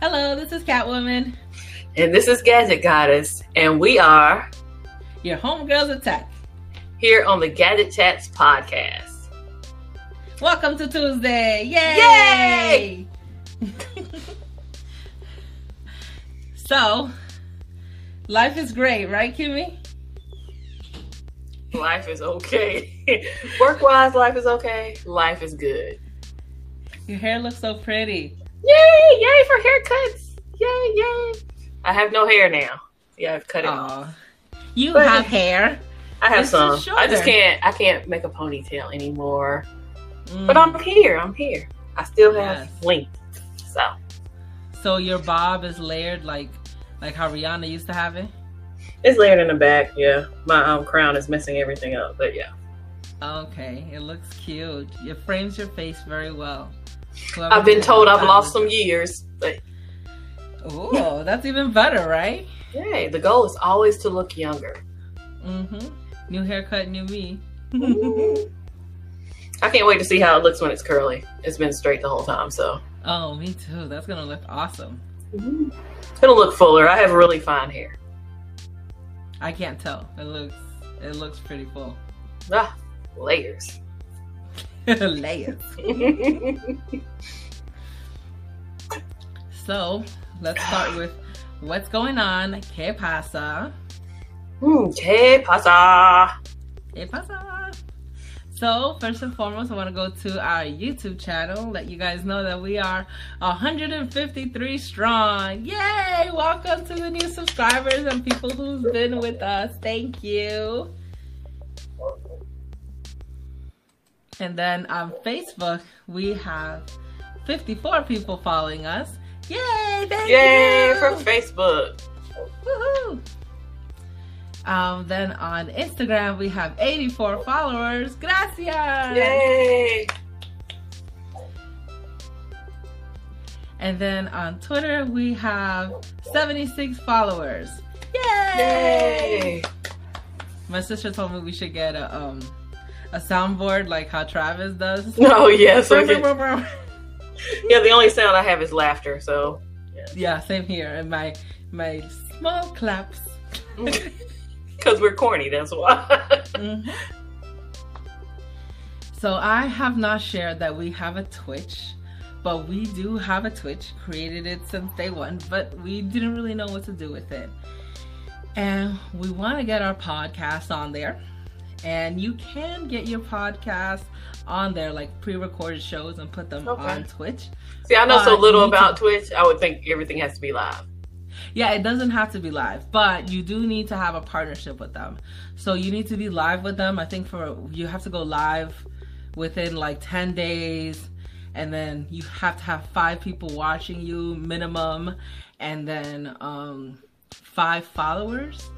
Hello, this is Catwoman. And this is Gadget Goddess, and we are your homegirls tech here on the Gadget Chats podcast. Welcome to Tuesday! Yay! Yay! so, life is great, right, Kimmy? Life is okay. Work wise, life is okay. Life is good. Your hair looks so pretty. Yay! Yay for haircuts! Yay! Yay! I have no hair now. Yeah, I've cut it Aww. off. You but have hair. I have it's some. I just can't. I can't make a ponytail anymore. Mm. But I'm here. I'm here. I still have yes. length. So. So your bob is layered like like how Rihanna used to have it. It's layered in the back. Yeah, my um, crown is messing everything up. But yeah. Okay, it looks cute. It frames your face very well. Whoever I've been told I've lost some years, but. Oh, that's even better, right? Yay! The goal is always to look younger. Mm-hmm. New haircut, new me. I can't wait to see how it looks when it's curly. It's been straight the whole time, so. Oh, me too. That's gonna look awesome. Mm-hmm. It's gonna look fuller. I have really fine hair. I can't tell. It looks it looks pretty full. Ah, layers. layers. so let's start with what's going on. Que pasa? Mm, que pasa? Que pasa? So, first and foremost, I want to go to our YouTube channel, let you guys know that we are 153 strong. Yay! Welcome to the new subscribers and people who've been with us. Thank you. And then on Facebook, we have 54 people following us. Yay! Thank you. Yay you. for Facebook. Woohoo! Um, then on Instagram, we have 84 followers. Gracias! Yay! And then on Twitter, we have 76 followers. Yay! Yay! My sister told me we should get a um a soundboard like how Travis does. Oh yes. yeah, the only sound I have is laughter. So yeah, yeah same here. And my my small claps. Because we're corny, that's why. mm-hmm. So I have not shared that we have a Twitch, but we do have a Twitch. Created it since day one, but we didn't really know what to do with it. And we want to get our podcast on there. And you can get your podcast on there, like pre-recorded shows, and put them okay. on Twitch. See, I know so little about to... Twitch. I would think everything has to be live. Yeah, it doesn't have to be live, but you do need to have a partnership with them. So you need to be live with them. I think for you have to go live within like 10 days and then you have to have five people watching you minimum and then um, five followers.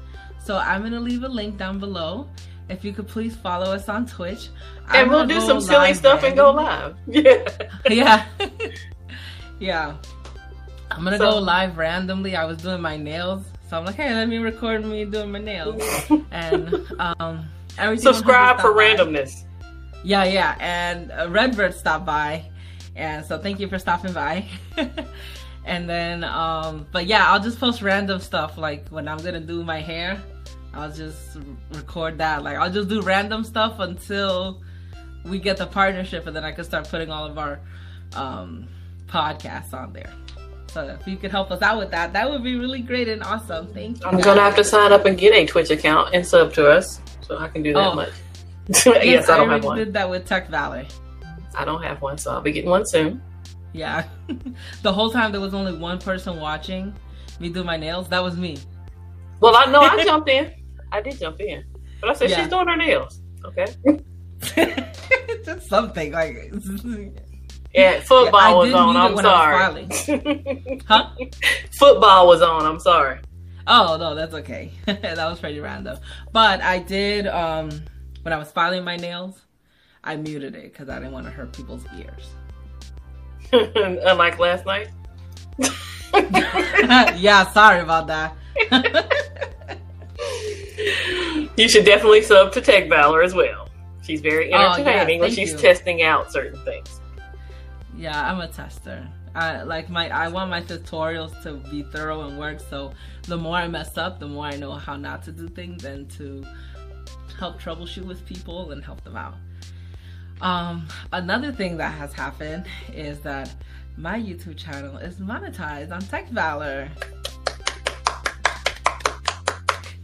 So I'm going to leave a link down below. If you could please follow us on Twitch. And we'll do some silly stuff and go live. Yeah. yeah. yeah. I'm gonna so, go live randomly. I was doing my nails, so I'm like, hey, let me record me doing my nails, and um, everything. Subscribe for randomness. Yeah, yeah, and uh, Redbird stopped by, and so thank you for stopping by. and then, um, but yeah, I'll just post random stuff like when I'm gonna do my hair. I'll just record that. Like I'll just do random stuff until we get the partnership, and then I can start putting all of our um, podcasts on there. So if you could help us out with that, that would be really great and awesome. Thank you. I'm gonna have to sign up and get a Twitch account and sub to us, so I can do that oh. much. yes, yes, I don't I have one. Did that with Tech Valor. I don't have one, so I'll be getting one soon. Yeah, the whole time there was only one person watching me do my nails. That was me. Well, I know I jumped in. I did jump in, but I said yeah. she's doing her nails. Okay. Just something like yeah, football was on. I'm sorry. huh? Football was on. I'm sorry. Oh no, that's okay. that was pretty random. But I did um when I was filing my nails, I muted it because I didn't want to hurt people's ears. Unlike last night. yeah, sorry about that. You should definitely sub to Tech Valor as well. She's very entertaining oh, yes, when she's you. testing out certain things. Yeah, I'm a tester. I like my I want my tutorials to be thorough and work. So the more I mess up, the more I know how not to do things and to help troubleshoot with people and help them out. Um, another thing that has happened is that my YouTube channel is monetized on Tech Valor.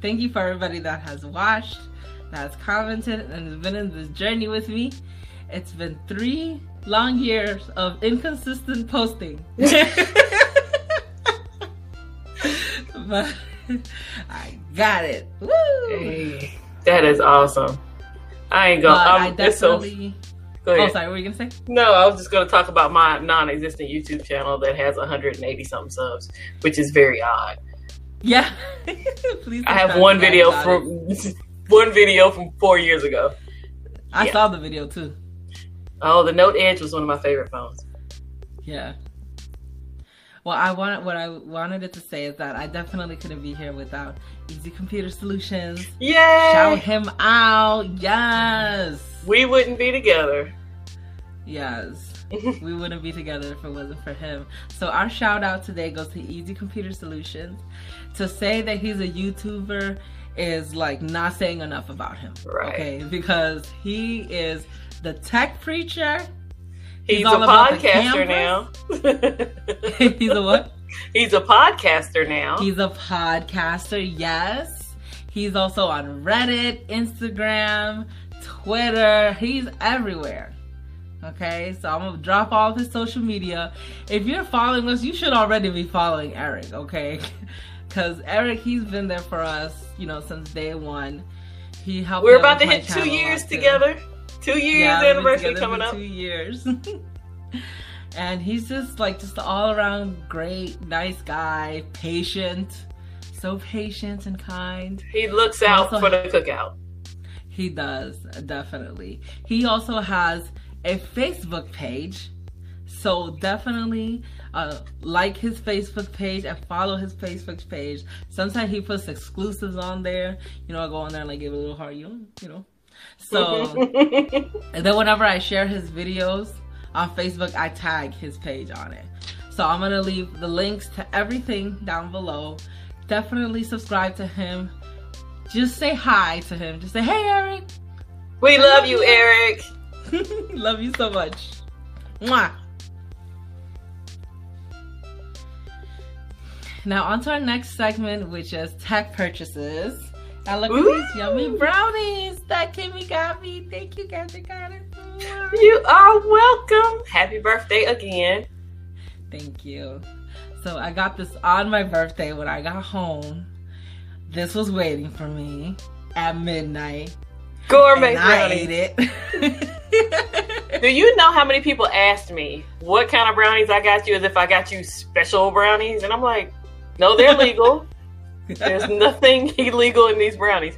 Thank you for everybody that has watched, that has commented, and has been in this journey with me. It's been three long years of inconsistent posting. but I got it. Woo! Hey, that is awesome. I ain't gonna. I definitely. So, go ahead. Oh, sorry. What were you gonna say? No, I was just gonna talk about my non-existent YouTube channel that has 180 something subs, which is very odd. Yeah. Please. I have one video from one video from four years ago. I yeah. saw the video too. Oh, the Note Edge was one of my favorite phones. Yeah. Well, I want what I wanted it to say is that I definitely couldn't be here without Easy Computer Solutions. Yay! Shout him out. Yes. We wouldn't be together. Yes. we wouldn't be together if it wasn't for him. So our shout out today goes to Easy Computer Solutions. To say that he's a YouTuber is like not saying enough about him. Right. Okay, because he is the tech preacher. He's, He's a podcaster now. He's a what? He's a podcaster now. He's a podcaster, yes. He's also on Reddit, Instagram, Twitter. He's everywhere. Okay, so I'm gonna drop all of his social media. If you're following us, you should already be following Eric, okay? Because Eric, he's been there for us, you know, since day one. He helped. We're about to hit two years together. Two years yeah, anniversary coming up. Two years. and he's just like just all around great, nice guy, patient, so patient and kind. He looks out for the cookout. He does definitely. He also has a Facebook page, so definitely uh, like his Facebook page and follow his Facebook page. Sometimes he puts exclusives on there. You know, I go on there and like give a little heart. You know, you know so, and then whenever I share his videos on Facebook, I tag his page on it. So I'm gonna leave the links to everything down below. Definitely subscribe to him. Just say hi to him. Just say, hey, Eric. We love, love, you, Eric. love you so much. Mwah. Now on to our next segment, which is tech purchases. Now look Ooh. at these yummy brownies that Kimmy got me. Thank you, Kathy You are welcome. Happy birthday again. Thank you. So I got this on my birthday when I got home. This was waiting for me at midnight. Gourmet I ate it. Do you know how many people asked me what kind of brownies I got you as if I got you special brownies? And I'm like, no, they're legal. There's nothing illegal in these brownies.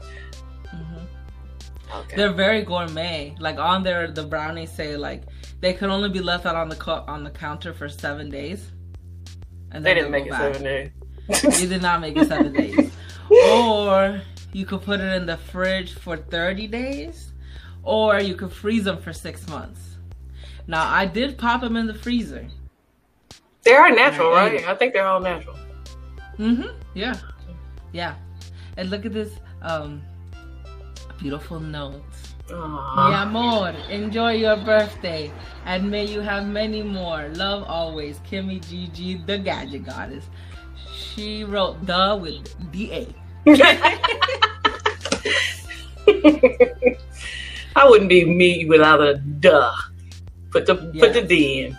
Mm-hmm. Okay. They're very gourmet. Like on there, the brownies say like they can only be left out on the co- on the counter for seven days. And they didn't make it back. seven days. you did not make it seven days. Or you could put it in the fridge for 30 days, or you could freeze them for six months. Now I did pop them in the freezer. They are natural, right? I think they're all natural. Mm-hmm. Yeah. Yeah. And look at this um beautiful note. Mi amor, enjoy your birthday and may you have many more. Love always, Kimmy Gigi, the gadget goddess. She wrote the with D-A. I wouldn't be me without a duh. Put the yes. put the D in.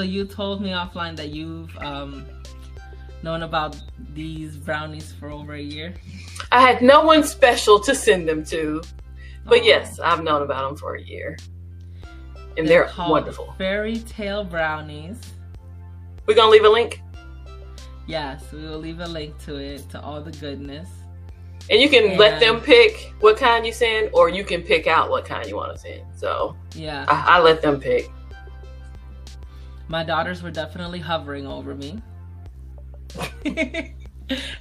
So you told me offline that you've um known about these brownies for over a year? I had no one special to send them to, but oh. yes, I've known about them for a year, and they're, they're wonderful. Fairy tale brownies. We're gonna leave a link. Yes, we will leave a link to it to all the goodness. And you can and let them pick what kind you send, or you can pick out what kind you want to send. So yeah, I, I let them pick. My daughters were definitely hovering over me.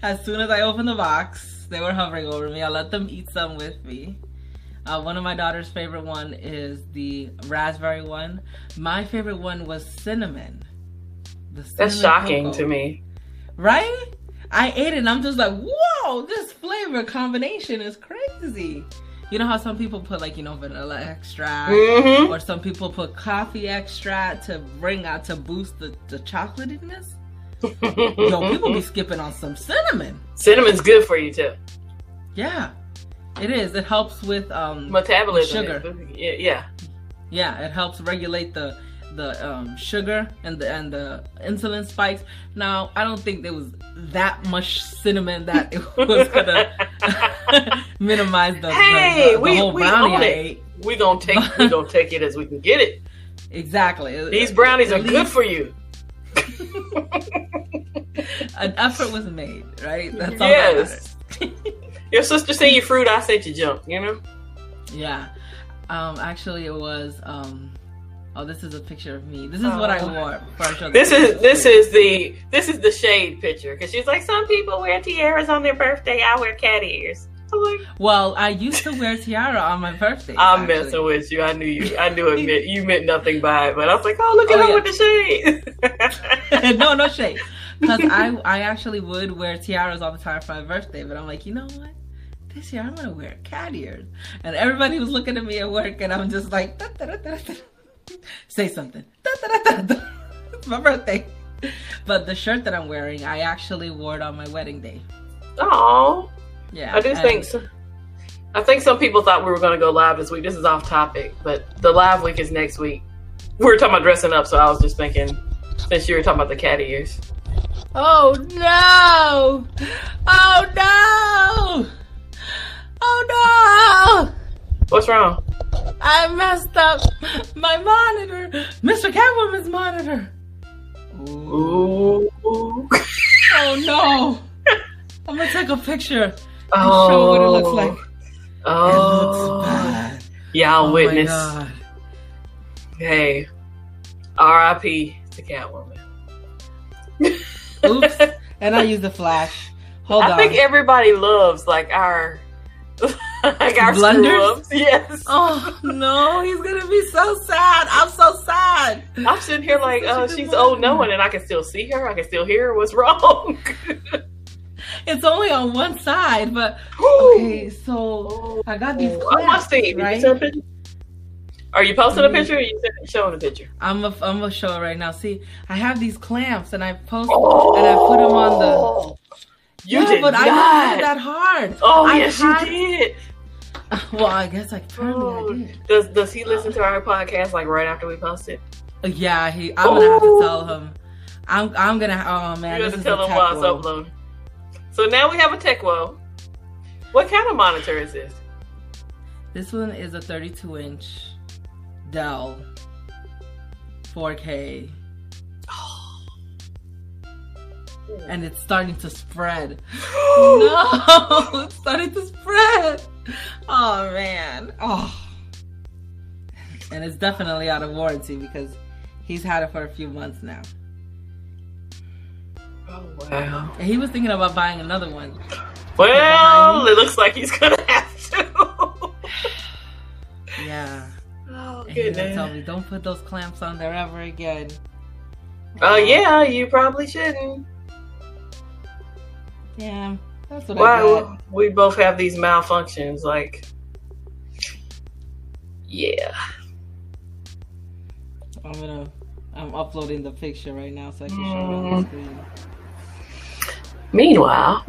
as soon as I opened the box, they were hovering over me. I let them eat some with me. Uh, one of my daughter's favorite one is the raspberry one. My favorite one was cinnamon. The cinnamon That's shocking cocoa. to me. Right? I ate it and I'm just like, whoa, this flavor combination is crazy. You know how some people put like, you know, vanilla extract mm-hmm. or some people put coffee extract to bring out to boost the, the chocolatiness? Yo, people be skipping on some cinnamon. Cinnamon's good for you too. Yeah. It is. It helps with um metabolism. Sugar. Yeah. Yeah, it helps regulate the the um, sugar and the and the insulin spikes. Now, I don't think there was that much cinnamon that it was gonna minimize the, hey, the, the, the we, whole we brownie ate. We gonna take we gonna take it as we can get it. Exactly. These brownies At are least, good for you. An effort was made, right? That's all yes. Your sister sent you fruit, I sent you junk, you know? Yeah. Um, actually, it was. Um, oh, this is a picture of me. This is what I oh. wore. This is this is the this is the shade picture because she's like, some people wear tiaras on their birthday. I wear cat ears. Like, well, I used to wear tiara on my birthday. I'm actually. messing with you. I knew you. I knew it meant you meant nothing by it, but I was like, oh, look at oh, her yeah. with the shade. no, no shade. Because I I actually would wear tiaras all the time for my birthday, but I'm like, you know what? this year I'm gonna wear cat ears. And everybody was looking at me at work, and I'm just like, da, da, da, say something. It's my birthday. But the shirt that I'm wearing, I actually wore it on my wedding day. Oh, yeah. I do think so. I think some people thought we were going to go live this week. This is off topic, but the live week is next week. We were talking about dressing up, so I was just thinking, since you were talking about the cat ears. Oh no! Oh no! Oh no! What's wrong? I messed up my monitor, Mr. Catwoman's monitor. Ooh. oh no! I'm gonna take a picture and oh. show what it looks like. Oh, it looks oh. bad. Yeah, I'll oh witness. Hey, R.I.P. to Catwoman. Oops, and I use the flash. Hold I on. I think everybody loves like our like our blunders. Yes. Oh no, he's gonna be so sad. I'm so sad. I'm sitting here like, oh, she's old knowing, and I can still see her. I can still hear her. What's wrong? it's only on one side, but okay. So I got these. Clamps, I must see. Right? You are you posting a mm-hmm. picture or are you showing a picture? I'm a, I'm gonna show it right now. See, I have these clamps and I post oh. and I put them on the you yeah, did but not. I didn't that hard. Oh I yes, had... you did. Well, I guess like apparently oh, I did. Does Does he listen to our podcast like right after we post it? Uh, yeah, he. I'm gonna have to tell him. I'm I'm gonna. Oh man, you have to tell him while it's uploading. So now we have a tech woe. What kind of monitor is this? This one is a 32 inch Dell 4K and it's starting to spread. no, it's starting to spread. Oh man. Oh. And it's definitely out of warranty because he's had it for a few months now. Oh wow. And he was thinking about buying another one. Well, it looks like he's gonna have to. yeah. Oh, and goodness. He me, don't put those clamps on there ever again. Oh, uh, yeah, you probably shouldn't. Yeah, that's what well, I We both have these malfunctions. Like, yeah. I'm gonna. I'm uploading the picture right now so I can mm. show it on the mm. screen. Meanwhile,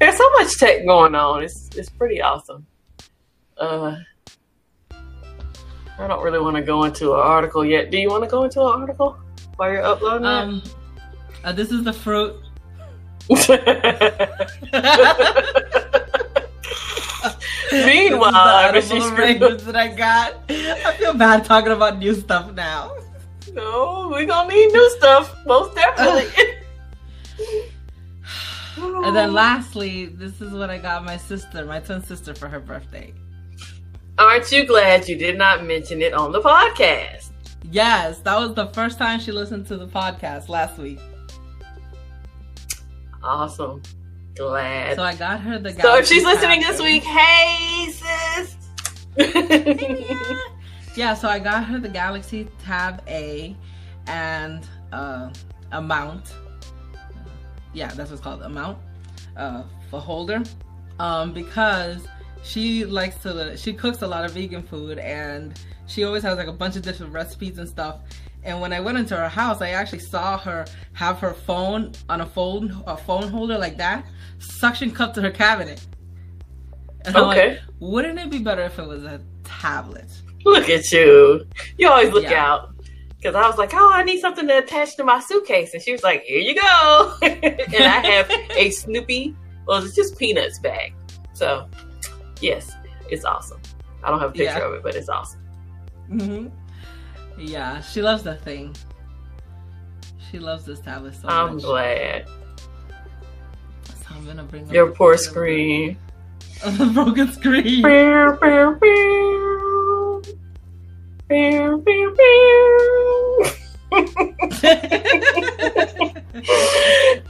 there's so much tech going on. It's it's pretty awesome. Uh, I don't really want to go into an article yet. Do you want to go into an article while you're uploading um, it? Uh, this is the fruit. Meanwhile, I is the that I got. I feel bad talking about new stuff now. No, we gonna need new stuff, most definitely. and then lastly, this is what I got my sister, my twin sister, for her birthday. Aren't you glad you did not mention it on the podcast? Yes, that was the first time she listened to the podcast last week. Awesome. glad. So I got her the. Galaxy so if she's listening this week, hey sis. yeah, so I got her the Galaxy Tab A and uh, a mount. Yeah, that's what's called a mount uh, for holder. Um, because she likes to she cooks a lot of vegan food and she always has like a bunch of different recipes and stuff and when I went into her house, I actually saw her have her phone on a phone a phone holder like that, suction cup to her cabinet. And okay. Like, wouldn't it be better if it was a tablet? Look at you. You always look yeah. out. Because I was like, oh, I need something to attach to my suitcase. And she was like, here you go. and I have a Snoopy, well, it's just Peanuts bag. So, yes, it's awesome. I don't have a picture yeah. of it, but it's awesome. Mm-hmm. Yeah, she loves the thing. She loves this tablet so much. I'm much. glad. So I'm gonna bring your poor screen. the broken screen.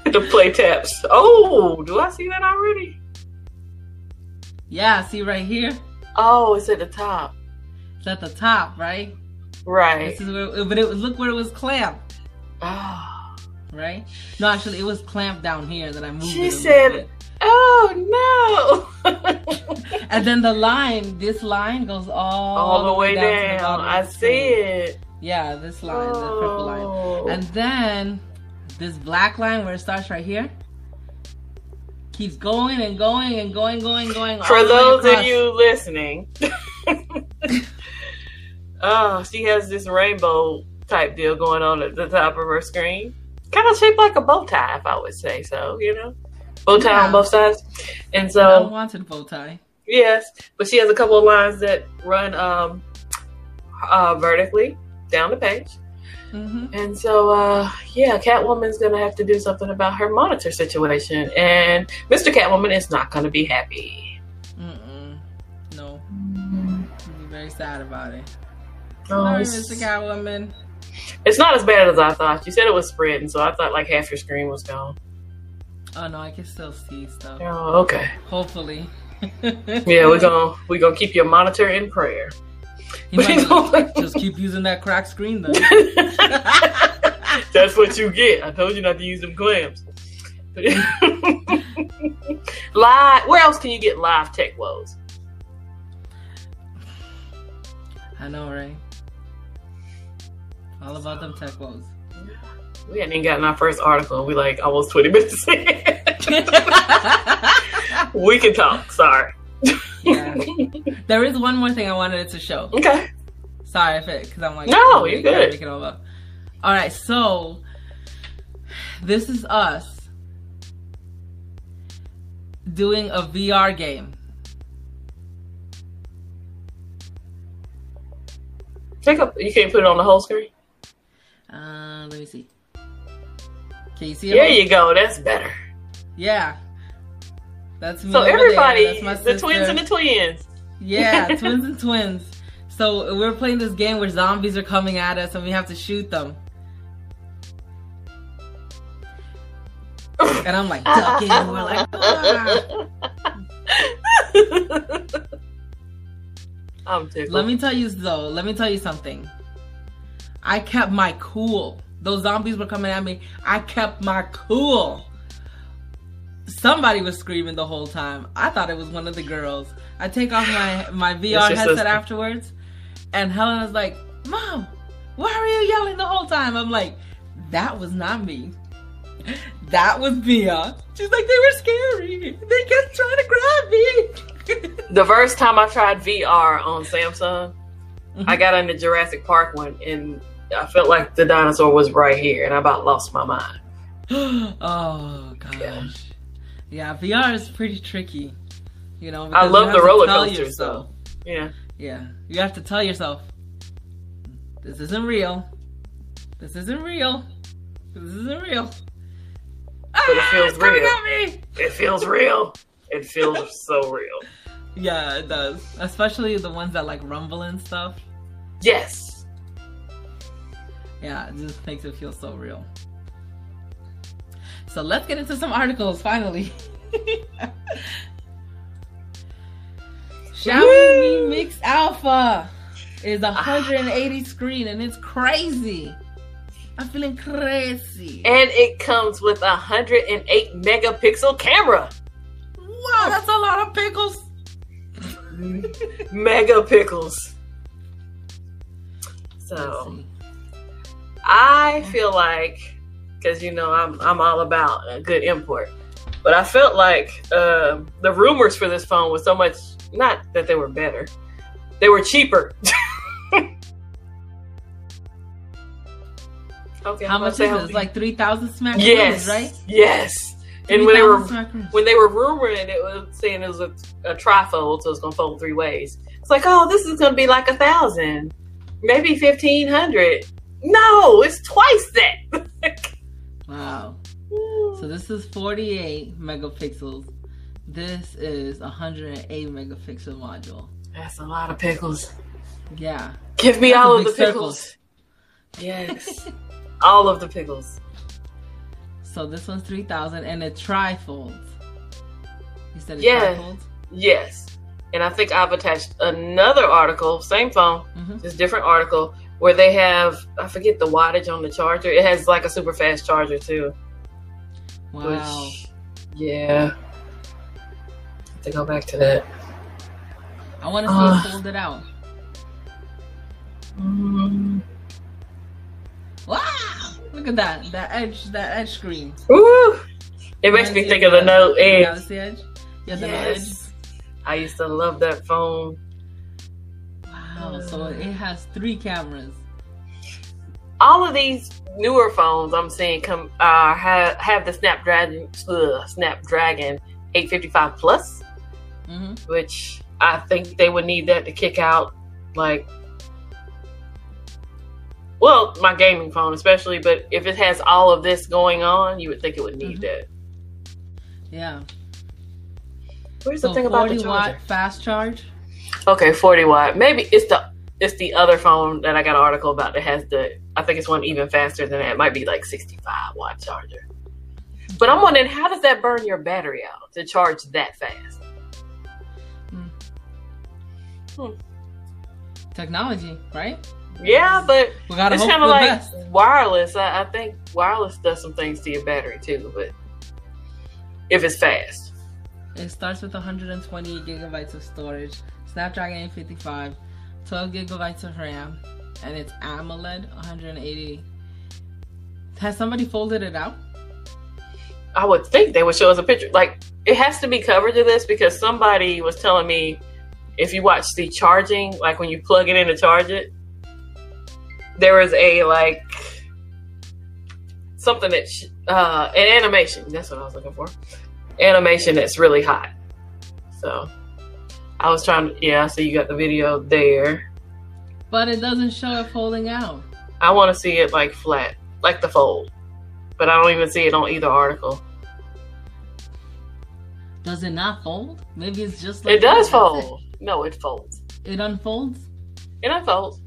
the play taps. Oh, do I see that already? Yeah, see right here. Oh, it's at the top. It's at the top, right? Right. This is where, but it look where it was clamped. Oh. Right? No, actually, it was clamped down here that I moved. She said, "Oh no!" and then the line, this line goes all, all the way, down. down. I see it. Yeah, this line, oh. the purple line, oh. and then this black line where it starts right here keeps going and going and going, going, going. For those of you listening. Oh, she has this rainbow type deal going on at the top of her screen. Kind of shaped like a bow tie, if I would say so, you know? Bow tie yeah. on both sides. And so. I wanted bow tie. Yes, but she has a couple of lines that run um, uh, vertically down the page. Mm-hmm. And so, uh, yeah, Catwoman's going to have to do something about her monitor situation. And Mr. Catwoman is not going to be happy. Mm-mm. No. Mm-hmm. Be very sad about it. Oh, Sorry, Mr. Catwoman. It's not as bad as I thought. You said it was spreading, so I thought like half your screen was gone. Oh no, I can still see stuff. Oh, okay. Hopefully. yeah, we're gonna we're gonna keep your monitor in prayer. You might just keep using that cracked screen then. That's what you get. I told you not to use them clamps. live. Where else can you get live tech woes? I know, right? All about them tech woes. We hadn't even gotten our first article. We like almost twenty minutes in. we can talk. Sorry. yeah. There is one more thing I wanted to show. Okay. Sorry if it because I'm like no, you're good. Make it all up. All right, so this is us doing a VR game. Up. You can't put it on the whole screen. Uh, let me see. Can you see it? There you go. That's better. Yeah. That's me. So everybody, That's the twins and the twins. Yeah, twins and twins. So we're playing this game where zombies are coming at us and we have to shoot them. and I'm like ducking. and we're like, ah. I'm tickled. Let me tell you though. Let me tell you something. I kept my cool. Those zombies were coming at me. I kept my cool. Somebody was screaming the whole time. I thought it was one of the girls. I take off my my VR headset sister. afterwards, and Helen was like, "Mom, why are you yelling the whole time?" I'm like, "That was not me. That was Mia." She's like, "They were scary. They kept trying to grab me." the first time I tried VR on Samsung, mm-hmm. I got into Jurassic Park one and I felt like the dinosaur was right here and I about lost my mind. oh gosh. Yeah. yeah, VR is pretty tricky. You know, I love the roller coasters though. Yeah. Yeah. You have to tell yourself this isn't real. This isn't real. This isn't real. But ah, it feels real. It feels real. It feels so real. Yeah, it does. Especially the ones that like rumble and stuff. Yes. Yeah, it just makes it feel so real. So let's get into some articles finally. Xiaomi Mix Alpha is 180 screen and it's crazy. I'm feeling crazy. And it comes with a 108 megapixel camera. Wow, that's a lot of pickles. Mega pickles. So I feel like because you know I'm I'm all about a good import, but I felt like uh, the rumors for this phone was so much not that they were better, they were cheaper. okay, How much is it? Like three thousand smack yes, right? Yes. And when they were when they were rumoring it was saying it was a, a trifold, so it's gonna fold three ways. It's like, oh, this is gonna be like a thousand, maybe fifteen hundred. No, it's twice that. wow. So this is 48 megapixels. This is 108 megapixel module. That's a lot of pickles. Yeah. Give me That's all of the pickles. Yes. all of the pickles. So this one's 3000 and it trifolds. You said it yeah. trifolds? Yes. And I think I've attached another article, same phone, mm-hmm. just different article, where they have I forget the wattage on the charger. It has like a super fast charger too. Wow. Which, yeah. Have to go back to that. I want to see uh, it out. Mm. Wow! Look at that. That edge. That edge screen. Ooh! It makes me think of the Note Edge. Edge. Yeah, the yes. Edge. I used to love that phone. Wow, so it has three cameras. All of these newer phones I'm seeing come uh, have have the Snapdragon uh, Snapdragon 855 Plus, mm-hmm. which I think they would need that to kick out like well, my gaming phone especially, but if it has all of this going on, you would think it would need mm-hmm. that. Yeah. Where's so the thing about the charger? watt fast charge? Okay, 40 watt. Maybe it's the it's the other phone that I got an article about that has the I think it's one even faster than that. It might be like 65 watt charger. But I'm wondering how does that burn your battery out to charge that fast? Hmm. Hmm. Technology, right? Yeah, but it's kind of like best. wireless. I, I think wireless does some things to your battery too, but if it's fast. It starts with 120 gigabytes of storage, Snapdragon 855, 12 gigabytes of RAM, and it's AMOLED 180. Has somebody folded it out? I would think they would show us a picture. Like it has to be covered to this because somebody was telling me if you watch the charging, like when you plug it in to charge it, there was a like something that uh, an animation. That's what I was looking for. Animation that's really hot. So I was trying to, yeah, so you got the video there. But it doesn't show it folding out. I want to see it like flat, like the fold. But I don't even see it on either article. Does it not fold? Maybe it's just like It does fold. It. No, it folds. It unfolds? It unfolds.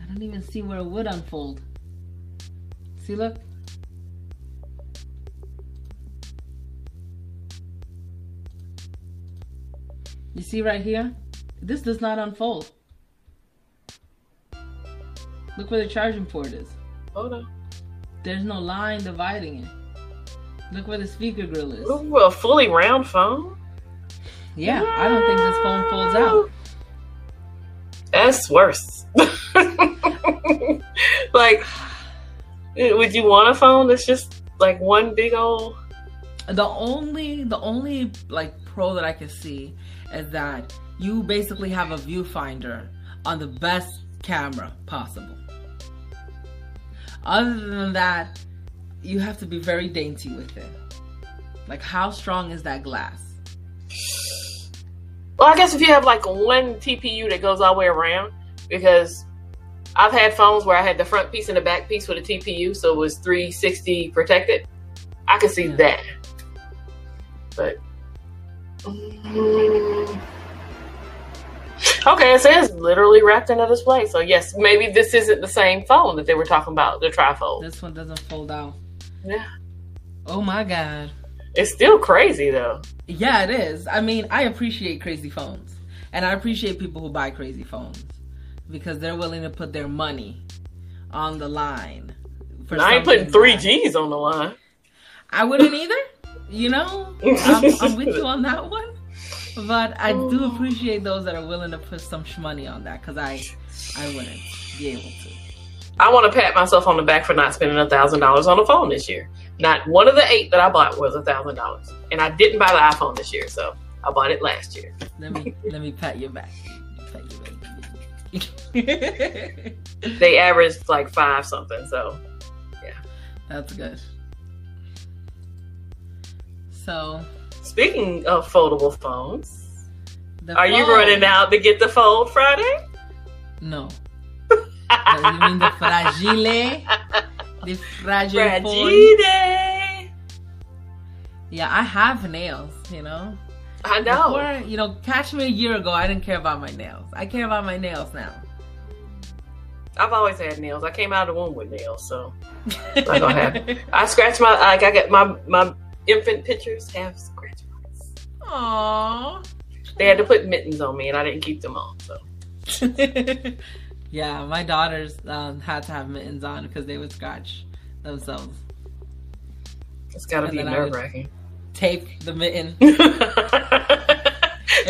I don't even see where it would unfold. See, look. You see right here? This does not unfold. Look where the charging port is. Hold on. There's no line dividing it. Look where the speaker grill is. Ooh, a fully round phone? Yeah, I don't think this phone folds out. That's worse. like, would you want a phone that's just like one big old? The only, the only like pro that I can see is that you basically have a viewfinder on the best camera possible. Other than that, you have to be very dainty with it. Like, how strong is that glass? Well, I guess if you have like one TPU that goes all the way around, because I've had phones where I had the front piece and the back piece with a TPU, so it was 360 protected. I can see yeah. that. But Mm. Okay, it says literally wrapped in a display. So yes, maybe this isn't the same phone that they were talking about, the trifold. This one doesn't fold out. Yeah. Oh my god. It's still crazy though. Yeah, it is. I mean, I appreciate crazy phones. And I appreciate people who buy crazy phones because they're willing to put their money on the line. For I ain't putting three G's on the line. I wouldn't either. You know, I'm, I'm, with you on that one. But I do oh. appreciate those that are willing to put some money on that because I, I wouldn't be able to. I want to pat myself on the back for not spending a thousand dollars on a phone this year. Not one of the eight that I bought was a thousand dollars, and I didn't buy the iPhone this year, so I bought it last year. Let me let me pat your back. Pat your back. they averaged like five something, so yeah, that's good. So, speaking of foldable phones, are phone. you running out to get the fold Friday? No. you mean the fragile? The fragile. Fragile. Yeah, I have nails, you know. I know. Before, you know, catch me a year ago, I didn't care about my nails. I care about my nails now. I've always had nails. I came out of the womb with nails, so I don't have. I scratch my like I got my my infant pictures have scratch marks. Aww. They had to put mittens on me, and I didn't keep them on. So. yeah, my daughters um, had to have mittens on because they would scratch themselves. It's got to be nerve wracking tape the mitten. it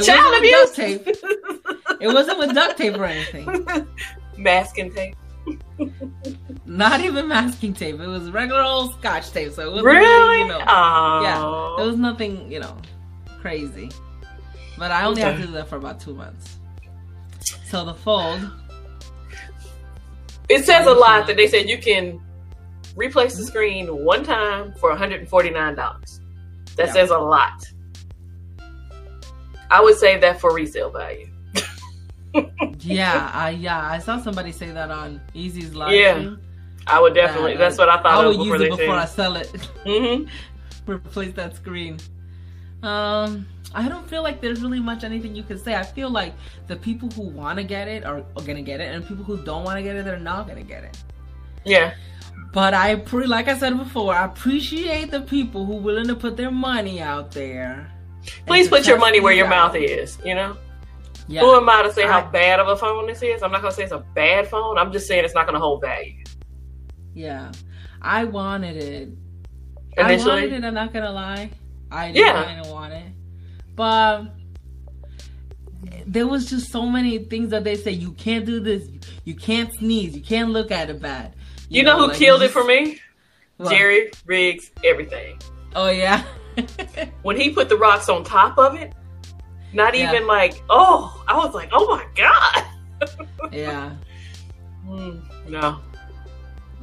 Child abuse. tape. It wasn't with duct tape or anything. Masking tape. Not even masking tape. It was regular old scotch tape. So it was really, you know, yeah. It was nothing, you know, crazy. But I only okay. have to do that for about two months. So the fold. It says a lot that they said you can replace the hmm? screen one time for $149. That yeah. says a lot. I would save that for resale value. Yeah, I yeah, I saw somebody say that on Easy's live. Yeah, I would definitely. That, that's what I thought. I would use it before I sell it. Mm-hmm. Replace that screen. Um, I don't feel like there's really much anything you can say. I feel like the people who want to get it are, are gonna get it, and people who don't want to get it, they're not gonna get it. Yeah. But I pre like I said before, I appreciate the people who willing to put their money out there. Please put your money where your out. mouth is, you know? Yeah. Who am I to say how bad of a phone this is? I'm not gonna say it's a bad phone. I'm just saying it's not gonna hold value. Yeah. I wanted it. Initially? I wanted it, I'm not gonna lie. I didn't, yeah. I didn't want it. But there was just so many things that they say you can't do this, you can't sneeze, you can't look at it bad. You, you know, know, who like killed just... it for me? What? Jerry Riggs, everything. Oh yeah. when he put the rocks on top of it, not yeah. even like, oh, I was like, oh my god. yeah. Mm, no.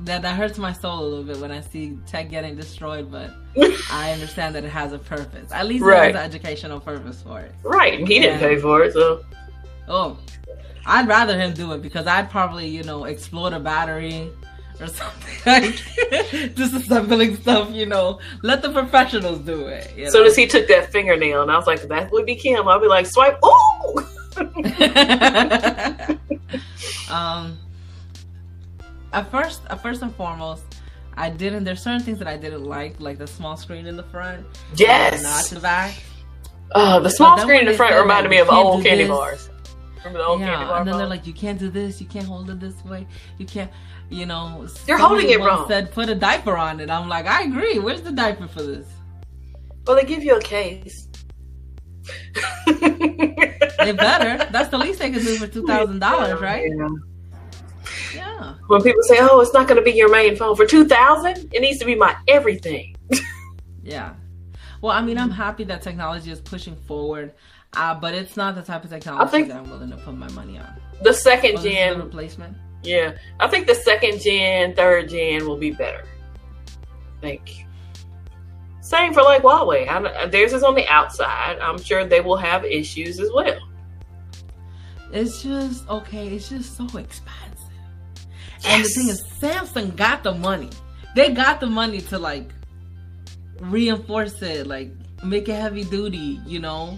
That that hurts my soul a little bit when I see tech getting destroyed, but I understand that it has a purpose. At least right. there's an educational purpose for it. Right. He didn't pay for it, so. Oh, I'd rather him do it because I'd probably, you know, explode a battery or something like disassembling stuff, you know. Let the professionals do it. You know? Soon as he took that fingernail, and I was like, that would be Kim. I'll be like, swipe. Ooh. um. At first, at first and foremost, I didn't. There's certain things that I didn't like, like the small screen in the front. Yes. Not the back. Oh, the small screen in the front reminded me of old candy this. bars. Remember the old yeah, candy bar? And then they're like, you can't do this. You can't hold it this way. You can't you know, you're holding it wrong. Said put a diaper on it. I'm like, I agree. Where's the diaper for this? Well, they give you a case. they better. That's the least they can do for two thousand dollars, right? Yeah. yeah. When people say, "Oh, it's not going to be your main phone for two thousand, it needs to be my everything." yeah. Well, I mean, I'm happy that technology is pushing forward, uh, but it's not the type of technology that I'm willing to put my money on. The second gen replacement. Yeah, I think the second gen, third gen will be better. Thank you. Same for like Huawei. I, theirs is on the outside. I'm sure they will have issues as well. It's just okay. It's just so expensive. Yes. And the thing is, Samsung got the money. They got the money to like reinforce it, like make it heavy duty. You know.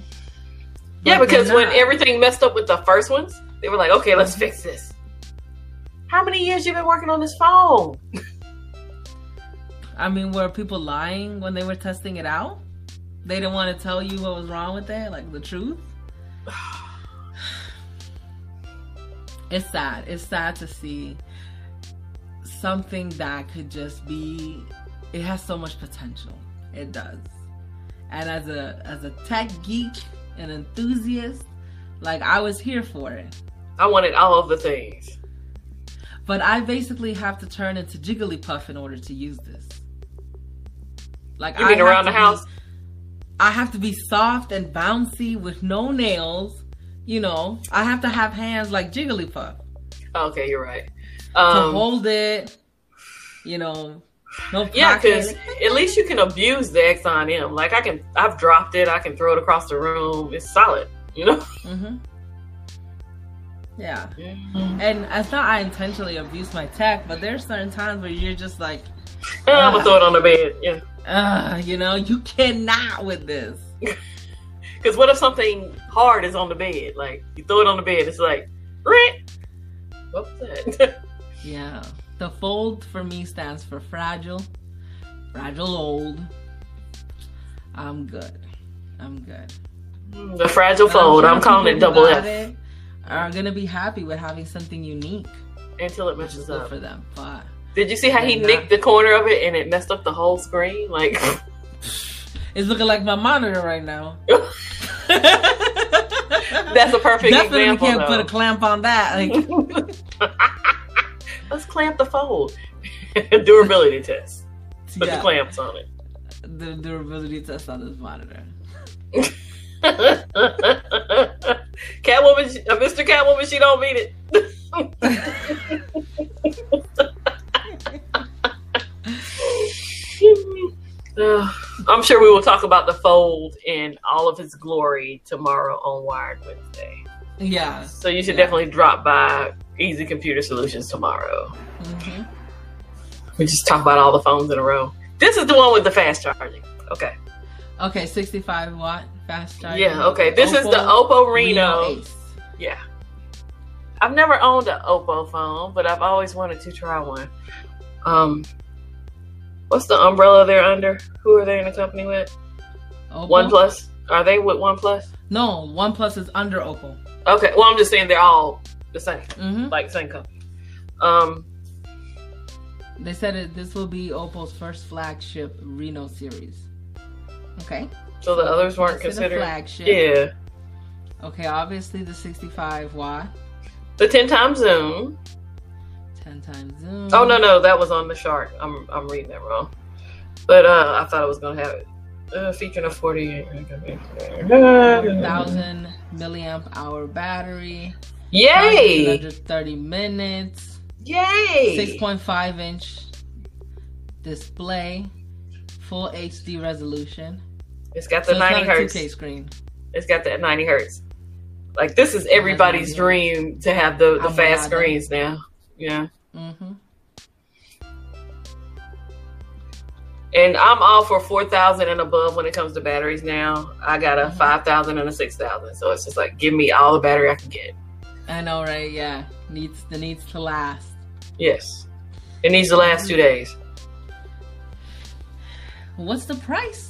But yeah, because when everything messed up with the first ones, they were like, "Okay, let's fix this." How many years you been working on this phone? I mean, were people lying when they were testing it out? They didn't want to tell you what was wrong with it, like the truth. it's sad. It's sad to see something that could just be. It has so much potential. It does. And as a as a tech geek and enthusiast, like I was here for it. I wanted all of the things. But I basically have to turn into Jigglypuff in order to use this. Like you mean I around the house? Be, I have to be soft and bouncy with no nails. You know, I have to have hands like Jigglypuff. Okay, you're right. Um, to hold it, you know, no yeah, because at least you can abuse the Exxon M. Like I can, I've dropped it. I can throw it across the room. It's solid, you know. Mm-hmm. Yeah, and it's not I intentionally abuse my tech, but there's certain times where you're just like, uh, I'm gonna throw it on the bed. Yeah. Uh, you know, you cannot with this. Because what if something hard is on the bed? Like you throw it on the bed, it's like, Rent. what that? yeah. The fold for me stands for fragile, fragile old. I'm good. I'm good. The fragile fold. I'm, I'm calling it double F. It are gonna be happy with having something unique until it messes up for them. But did you see how he not... nicked the corner of it and it messed up the whole screen? Like it's looking like my monitor right now. That's a perfect Definitely example. can't though. put a clamp on that. Like let's clamp the fold. durability test. Put yeah. the clamps on it. The durability test on this monitor. Catwoman, uh, Mr. Catwoman, she don't mean it. uh, I'm sure we will talk about the fold in all of its glory tomorrow on Wired Wednesday. Yeah. So you should yeah. definitely drop by Easy Computer Solutions tomorrow. Mm-hmm. We just talk about all the phones in a row. This is the one with the fast charging. Okay. Okay, 65 watt fast. Yeah, okay. This Oppo is the Oppo Reno. Reno yeah. I've never owned an Oppo phone, but I've always wanted to try one. Um, what's the umbrella they're under? Who are they in a company with? Oppo? OnePlus. Are they with OnePlus? No, OnePlus is under Oppo. Okay, well, I'm just saying they're all the same, mm-hmm. like same company. Um, they said it, this will be Oppo's first flagship Reno series. Okay. So the others weren't considered flagship. Yeah. Okay, obviously the 65 watt. The 10 times zoom. 10 times zoom. Oh no no, that was on the shark. I'm I'm reading that wrong. But uh, I thought I was gonna have it. Uh, featuring a 48 thousand milliamp hour battery. Yay! 130 minutes. Yay! 6.5 inch display, full HD resolution. It's got the so 90 hertz 2K screen. It's got that 90 hertz. Like this is everybody's dream to have the, the fast screens now. Yeah. Mm-hmm. And I'm all for 4,000 and above when it comes to batteries now. I got a mm-hmm. 5,000 and a 6,000. So it's just like, give me all the battery I can get. I know, right? Yeah. Needs the needs to last. Yes. It needs to last two days. What's the price?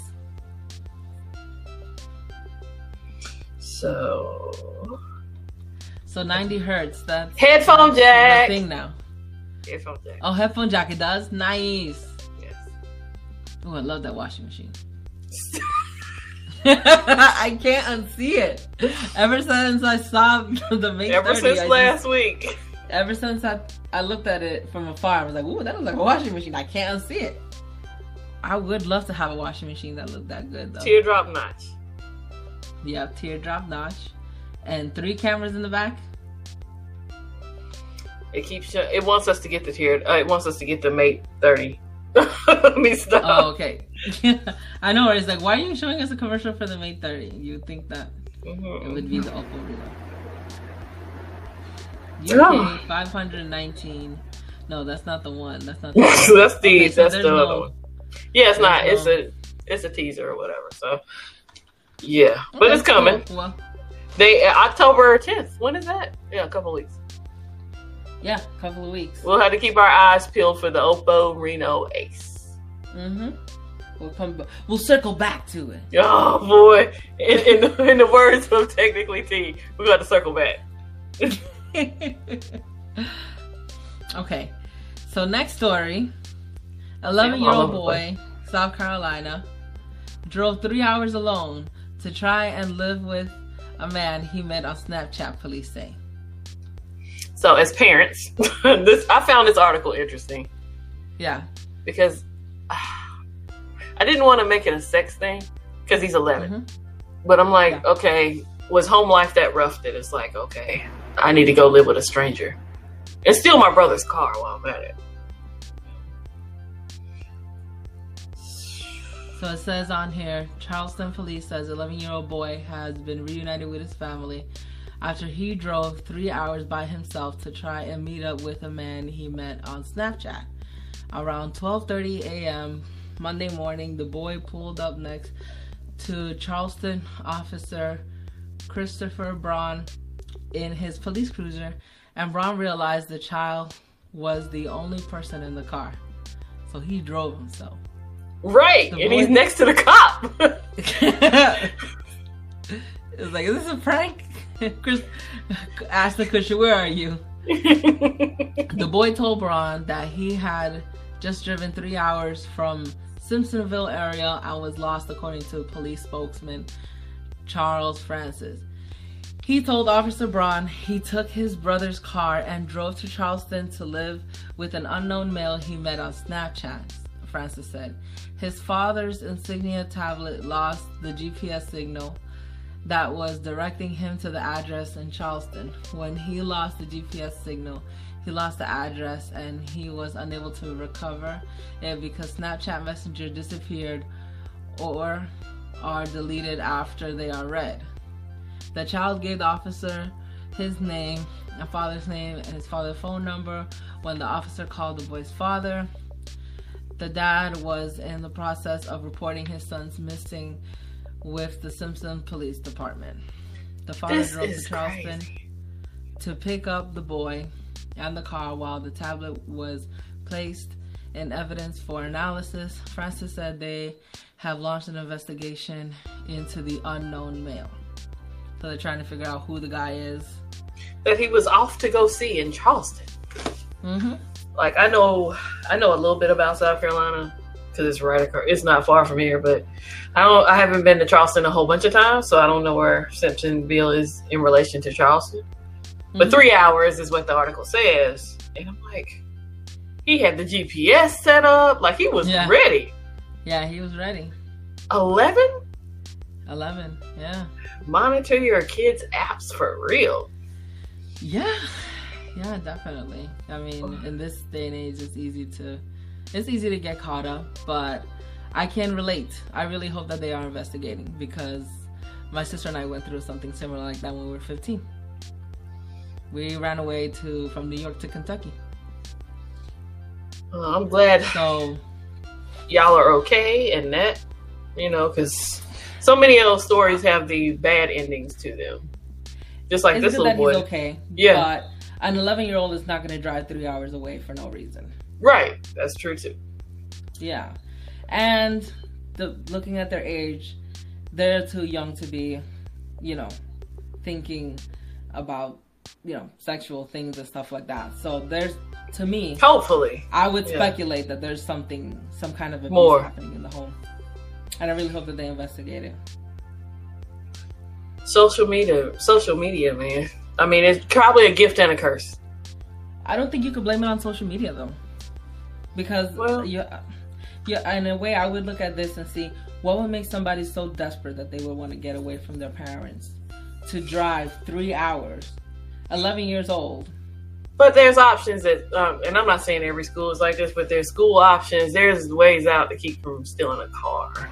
So. So 90 hertz. That's headphone jack. thing now. Headphone jack. Oh, headphone jack. It does. Nice. Yes. Oh, I love that washing machine. I can't unsee it. Ever since I saw the Mate Ever 30, since I last just, week. Ever since I I looked at it from afar, I was like, "Ooh, that looks like a washing machine." I can't unsee it. I would love to have a washing machine that looked that good, though. Teardrop notch. Yeah, teardrop notch, and three cameras in the back. It keeps it wants us to get the tear. Uh, it wants us to get the Mate thirty. Let me stop. Oh, okay. I know. It's like, why are you showing us a commercial for the Mate thirty? You think that mm-hmm. it would be the Oppo Reno? UK five hundred nineteen. No, that's not the one. That's not. The that's the okay, so that's the no, other one. Yeah, it's not. No, it's a it's a teaser or whatever. So yeah, but okay, it's coming. Cool. Well, they uh, October tenth. When is that? Yeah, a couple weeks. Yeah, a couple of weeks. We'll have to keep our eyes peeled for the Oppo Reno Ace. Mm-hmm. We'll come. We'll circle back to it. Oh boy! In, in, the, in the words of technically T, we got to circle back. okay, so next story: eleven-year-old boy, South Carolina, drove three hours alone to try and live with a man he met on Snapchat. Police say. So, as parents, this I found this article interesting. Yeah, because I didn't want to make it a sex thing because he's 11. Mm-hmm. But I'm like, yeah. okay, was home life that rough that it's like, okay, I need to go live with a stranger and steal my brother's car while I'm at it. So it says on here Charleston police says 11 year old boy has been reunited with his family after he drove three hours by himself to try and meet up with a man he met on Snapchat. Around 12:30 a.m. Monday morning, the boy pulled up next to Charleston officer Christopher Braun in his police cruiser, and Braun realized the child was the only person in the car. So he drove himself. Right, and he's next to the cop. it's like, is this a prank? Chris asked the cushion, where are you? the boy told Braun that he had just driven three hours from Simpsonville area and was lost, according to police spokesman Charles Francis. He told Officer Braun he took his brother's car and drove to Charleston to live with an unknown male he met on Snapchat, Francis said. His father's insignia tablet lost the GPS signal that was directing him to the address in Charleston. When he lost the GPS signal, he lost the address and he was unable to recover it because Snapchat Messenger disappeared or are deleted after they are read. The child gave the officer his name, a father's name, and his father's phone number when the officer called the boy's father. The dad was in the process of reporting his son's missing with the Simpson Police Department. The father this drove to Charleston crazy. to pick up the boy and the car while the tablet was placed in evidence for analysis. Francis said they have launched an investigation into the unknown male. So they're trying to figure out who the guy is. That he was off to go see in Charleston. Mm-hmm. Like I know, I know a little bit about South Carolina because it's right across. It's not far from here, but I don't. I haven't been to Charleston a whole bunch of times, so I don't know where Simpsonville is in relation to Charleston. But mm-hmm. three hours is what the article says. And I'm like, he had the GPS set up. Like he was yeah. ready. Yeah, he was ready. 11? 11, yeah. Monitor your kids' apps for real. Yeah, yeah, definitely. I mean, in this day and age, it's easy to, it's easy to get caught up, but I can relate. I really hope that they are investigating because my sister and I went through something similar like that when we were 15. We ran away to from New York to Kentucky. Well, I'm glad so y'all are okay and that, you know, because so many of those stories have the bad endings to them. Just like this little boy. okay. Yeah. But an 11 year old is not going to drive three hours away for no reason. Right. That's true too. Yeah. And the, looking at their age, they're too young to be, you know, thinking about you know sexual things and stuff like that. So there's to me, hopefully, I would yeah. speculate that there's something, some kind of abuse More. happening in the home, and I really hope that they investigate it. Social media, social media, man. I mean, it's probably a gift and a curse. I don't think you could blame it on social media though, because well, you, yeah, in a way, I would look at this and see what would make somebody so desperate that they would want to get away from their parents to drive three hours 11 years old. But there's options that, um, and I'm not saying every school is like this, but there's school options. There's ways out to keep from stealing a car.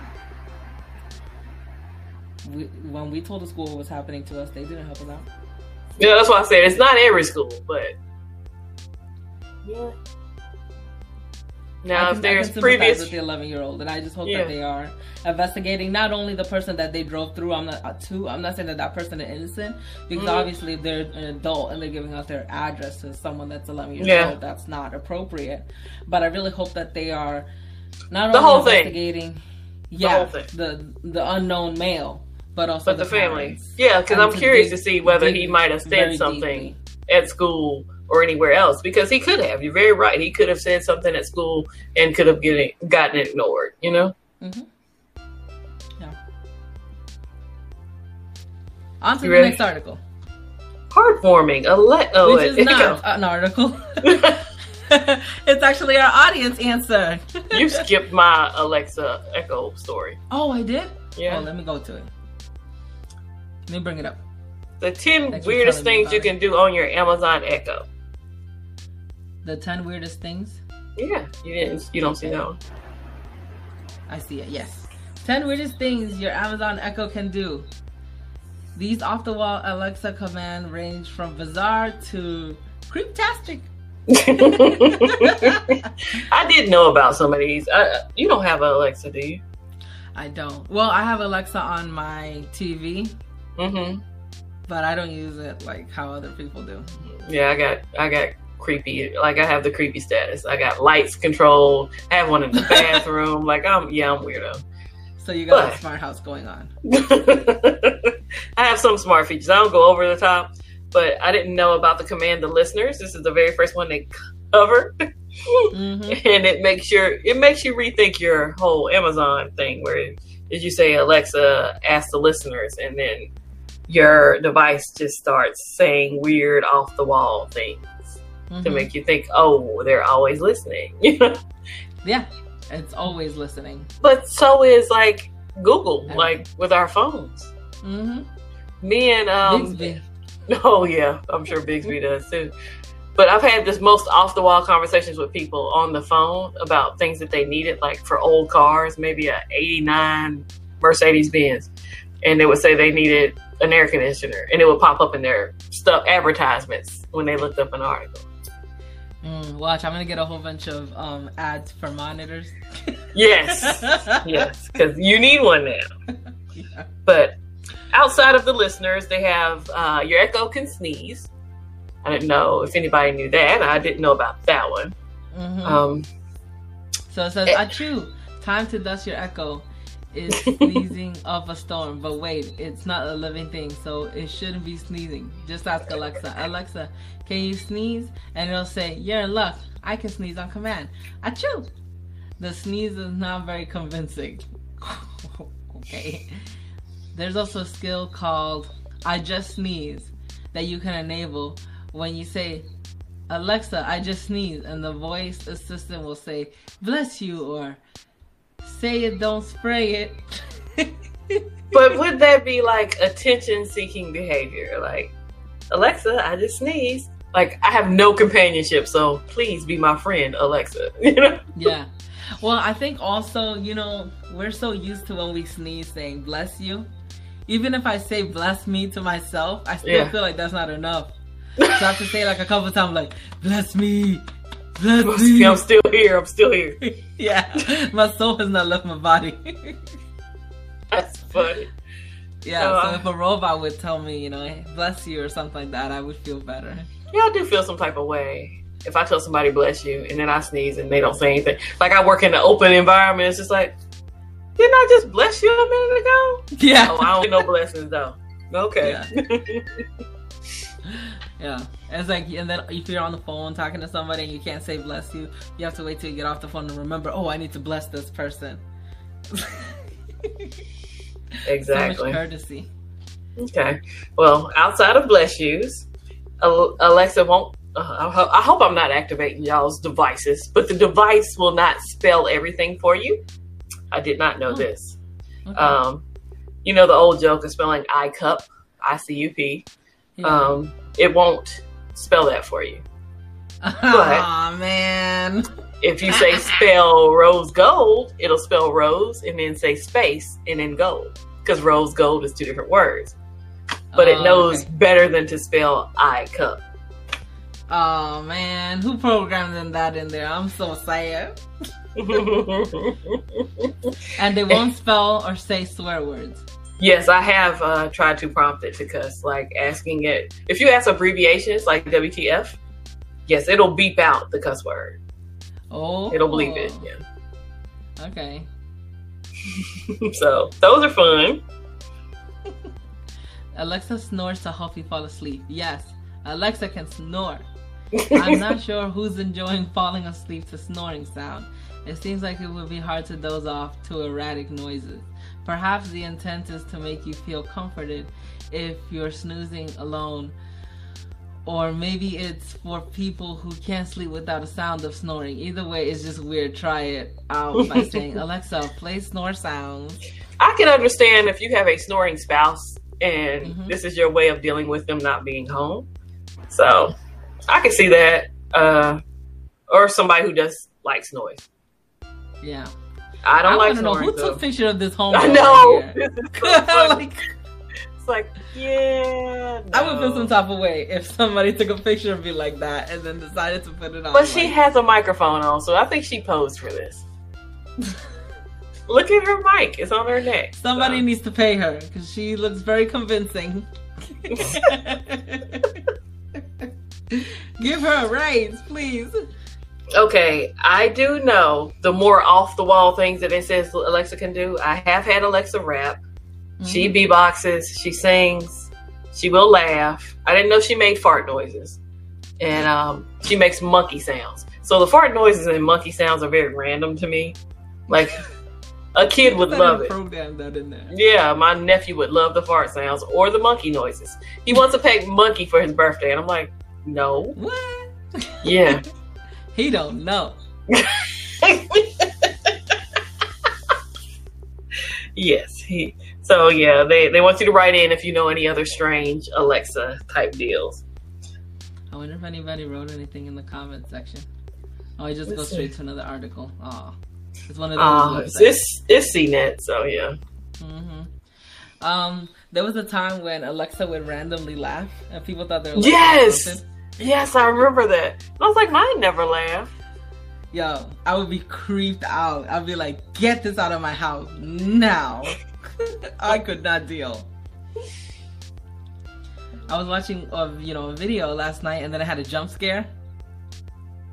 We, when we told the school what was happening to us, they didn't help us out. Yeah, that's why I said it's not every school, but yeah. Now, can, if there's previous with the 11 year old, and I just hope yeah. that they are investigating not only the person that they drove through. I'm not uh, to. I'm not saying that that person is innocent because mm-hmm. obviously if they're an adult and they're giving out their address to someone that's 11 years yeah. old, that's not appropriate. But I really hope that they are not the only investigating. Thing. yeah, the, the, the unknown male, but also but the, the family. Yeah, because I'm curious dig, to see whether he might have said something deeply. at school or anywhere else because he could have. You're very right. He could have said something at school and could have getting, gotten ignored. You know. Mm-hmm. Yeah. On to you the ready? next article. Heartwarming. A le- oh, Which is not an article. it's actually our audience answer. you skipped my Alexa Echo story. Oh, I did? Yeah. Oh, let me go to it. Let me bring it up. The 10 Thanks weirdest things you can do on your Amazon Echo. The 10 weirdest things? Yeah, you didn't you don't see that one. I see it, yes. 10 weirdest things your Amazon Echo can do. These off the wall Alexa command range from bizarre to creeptastic. I didn't know about some of these. Uh, you don't have an Alexa, do you? I don't. Well, I have Alexa on my TV. Mm-hmm. But I don't use it like how other people do. Yeah, I got I got creepy. Like I have the creepy status. I got lights controlled. I have one in the bathroom. like I'm yeah, I'm weirdo. So you got but, a smart house going on. I have some smart features. I don't go over the top but I didn't know about the command the listeners. This is the very first one they cover. mm-hmm. And it makes your it makes you rethink your whole Amazon thing where as you say Alexa ask the listeners and then your device just starts saying weird off the wall things mm-hmm. to make you think, oh, they're always listening. yeah, it's always listening. But so is like Google, like with our phones. Mm-hmm. Me and um, Bixby. Oh yeah, I'm sure Bixby does too. But I've had this most off the wall conversations with people on the phone about things that they needed, like for old cars, maybe a '89 Mercedes Benz, and they would say they needed an air conditioner, and it would pop up in their stuff advertisements when they looked up an article. Mm, watch, I'm gonna get a whole bunch of um, ads for monitors. yes, yes, because you need one now. Yeah. But outside of the listeners, they have uh, your Echo can sneeze. I didn't know if anybody knew that. I didn't know about that one. Mm-hmm. Um, so it says, it, "Achoo! Time to dust your Echo." Is sneezing of a storm, but wait, it's not a living thing, so it shouldn't be sneezing. Just ask Alexa. Alexa, can you sneeze? And it'll say, "You're in luck. I can sneeze on command." Achoo! The sneeze is not very convincing. okay. There's also a skill called I just sneeze that you can enable when you say Alexa, I just sneeze, and the voice assistant will say, bless you, or say it, don't spray it. but would that be like attention seeking behavior? Like, Alexa, I just sneeze. Like, I have no companionship, so please be my friend, Alexa. You know? Yeah. Well, I think also, you know, we're so used to when we sneeze saying bless you even if I say bless me to myself, I still yeah. feel like that's not enough. So I have to say like a couple times, like bless me, me. I'm still here. I'm still here. yeah, my soul has not left my body. that's funny. Yeah, uh, so if a robot would tell me, you know, bless you or something like that, I would feel better. Yeah, I do feel some type of way if I tell somebody bless you and then I sneeze and they don't say anything. Like I work in an open environment, it's just like, didn't I just bless you a minute ago? Yeah. Oh, I don't get no blessings though. Okay. Yeah. yeah. It's like, and then if you're on the phone talking to somebody and you can't say bless you, you have to wait till you get off the phone to remember, oh, I need to bless this person. exactly. So much courtesy. Okay. Well, outside of bless yous, Alexa won't. Uh, I hope I'm not activating y'all's devices, but the device will not spell everything for you. I did not know oh. this. Okay. Um, you know the old joke of spelling I cup, I C U P. Yeah. Um, it won't spell that for you. Oh man. If you say spell rose gold, it'll spell rose and then say space and then gold. Because rose gold is two different words. But oh, it knows okay. better than to spell I cup. Oh man, who programmed that in there? I'm so sad. and they won't spell or say swear words. Yes, I have uh, tried to prompt it to cuss, like asking it. If you ask abbreviations like WTF, yes, it'll beep out the cuss word. Oh, it'll bleep it. Yeah. Okay. so those are fun. Alexa snores to help you fall asleep. Yes, Alexa can snore. I'm not sure who's enjoying falling asleep to snoring sound. It seems like it would be hard to doze off to erratic noises. Perhaps the intent is to make you feel comforted if you're snoozing alone. Or maybe it's for people who can't sleep without a sound of snoring. Either way, it's just weird. Try it out by saying, Alexa, play snore sounds. I can understand if you have a snoring spouse and mm-hmm. this is your way of dealing with them not being home. So I can see that. Uh, or somebody who just likes noise. Yeah. I don't I like. know who took picture of this home. I know. like, it's like, yeah. No. I would feel some type of way if somebody took a picture of me like that and then decided to put it on. But like, she has a microphone on, so I think she posed for this. Look at her mic; it's on her neck. Somebody so. needs to pay her because she looks very convincing. Give her a raise, please. Okay, I do know the more off the wall things that it says Alexa can do. I have had Alexa rap. Mm-hmm. She beatboxes, she sings, she will laugh. I didn't know she made fart noises. And um, she makes monkey sounds. So the fart noises and monkey sounds are very random to me. Like a kid would love it. Program that in there. Yeah, my nephew would love the fart sounds or the monkey noises. He wants a pet monkey for his birthday, and I'm like, no. What? Yeah. He don't know. yes, he. So yeah, they they want you to write in if you know any other strange Alexa type deals. I wonder if anybody wrote anything in the comment section. Oh, I just Let's go straight see. to another article. Oh, it's one of those. Uh, it's it's CNET, so yeah. Mm-hmm. Um, there was a time when Alexa would randomly laugh, and people thought they were yes. Yes, I remember that. I was like, mine never laughed. Yo, I would be creeped out. I'd be like, get this out of my house now. I could not deal. I was watching a you know a video last night and then I had a jump scare.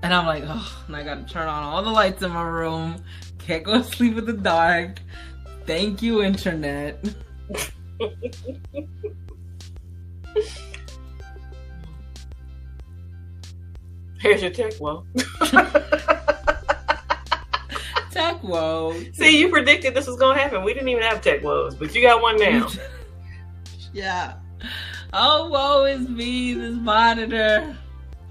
And I'm like, oh, and I gotta turn on all the lights in my room. Can't go to sleep in the dark. Thank you, internet. Here's your tech woe. tech woe. See, you predicted this was gonna happen. We didn't even have tech woes, but you got one now. yeah. Oh, woe is me. This monitor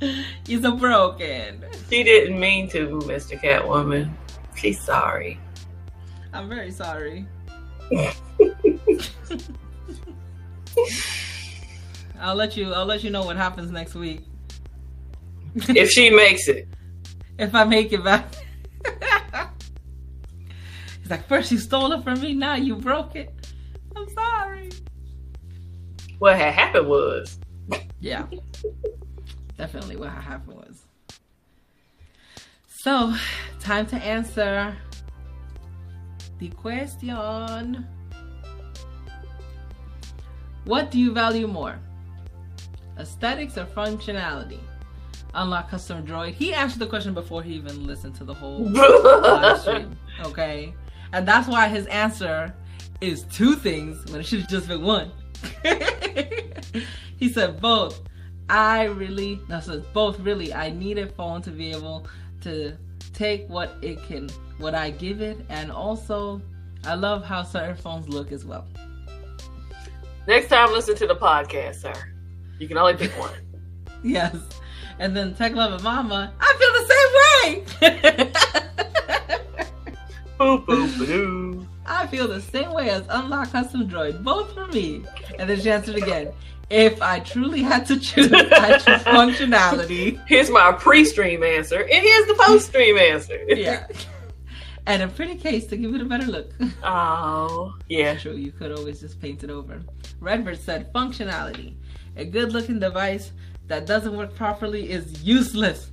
is a broken. She didn't mean to, Mr. Catwoman. She's sorry. I'm very sorry. I'll let you. I'll let you know what happens next week if she makes it. If I make it back. He's like, first you stole it from me, now you broke it. I'm sorry. What had happened was. Yeah. Definitely what had happened was. So, time to answer the question. What do you value more? Aesthetics or functionality? Unlock custom droid. He answered the question before he even listened to the whole live stream. Okay, and that's why his answer is two things when it should have just been one. he said both. I really, no, says both really. I need a phone to be able to take what it can, what I give it, and also I love how certain phones look as well. Next time, listen to the podcast, sir. You can only pick one. yes. And then Tech Love and Mama, I feel the same way. boop, boop, boop. I feel the same way as Unlock Custom Droid, both for me. And then she answered again. If I truly had to choose, I choose functionality. Here's my pre-stream answer, and here's the post-stream answer. yeah. And a pretty case to give it a better look. Oh, yeah. True, you could always just paint it over. Redbird said functionality. A good looking device that doesn't work properly is useless.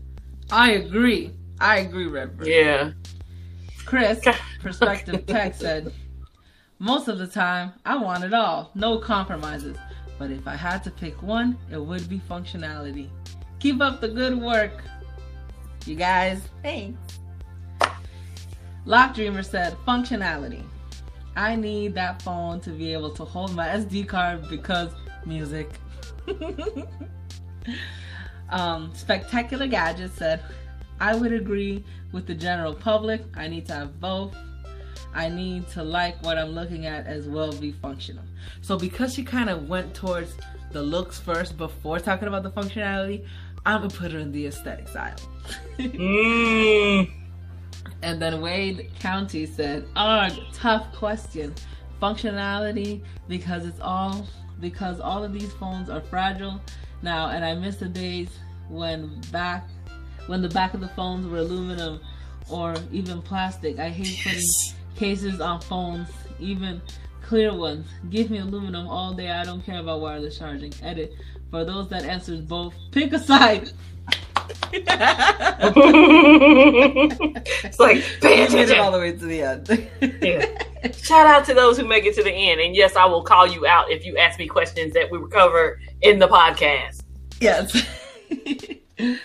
I agree. I agree, Redbird. Yeah. Chris, Perspective Tech said, Most of the time, I want it all. No compromises. But if I had to pick one, it would be functionality. Keep up the good work. You guys, thanks. Lock Dreamer said, functionality. I need that phone to be able to hold my SD card because music. um, Spectacular Gadget said, I would agree with the general public. I need to have both. I need to like what I'm looking at as well be functional. So because she kind of went towards the looks first before talking about the functionality, I'm gonna put her in the aesthetics aisle. mm. And then Wade County said, "Ugh, tough question. Functionality because it's all because all of these phones are fragile now, and I miss the days when back when the back of the phones were aluminum or even plastic. I hate putting cases on phones, even clear ones. Give me aluminum all day. I don't care about wireless charging. Edit. For those that answers both, pick a side. it's like pay it all the way to the end. yeah. Shout out to those who make it to the end, and yes, I will call you out if you ask me questions that we cover in the podcast. Yes.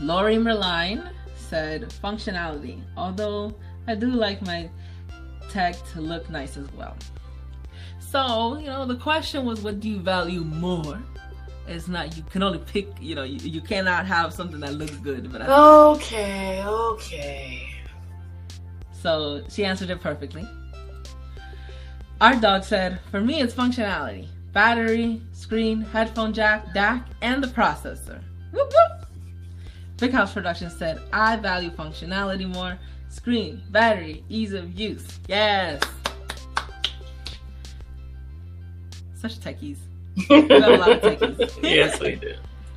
Lori Merline said functionality. Although I do like my tech to look nice as well. So, you know, the question was what do you value more? It's not you can only pick, you know, you, you cannot have something that looks good. But I Okay, okay. So she answered it perfectly. Our dog said, for me it's functionality. Battery, screen, headphone jack, DAC, and the processor. Whoop whoop. Big House Productions said, I value functionality more. Screen, battery, ease of use. Yes. Such techies. we got a lot of techies. yes, we do.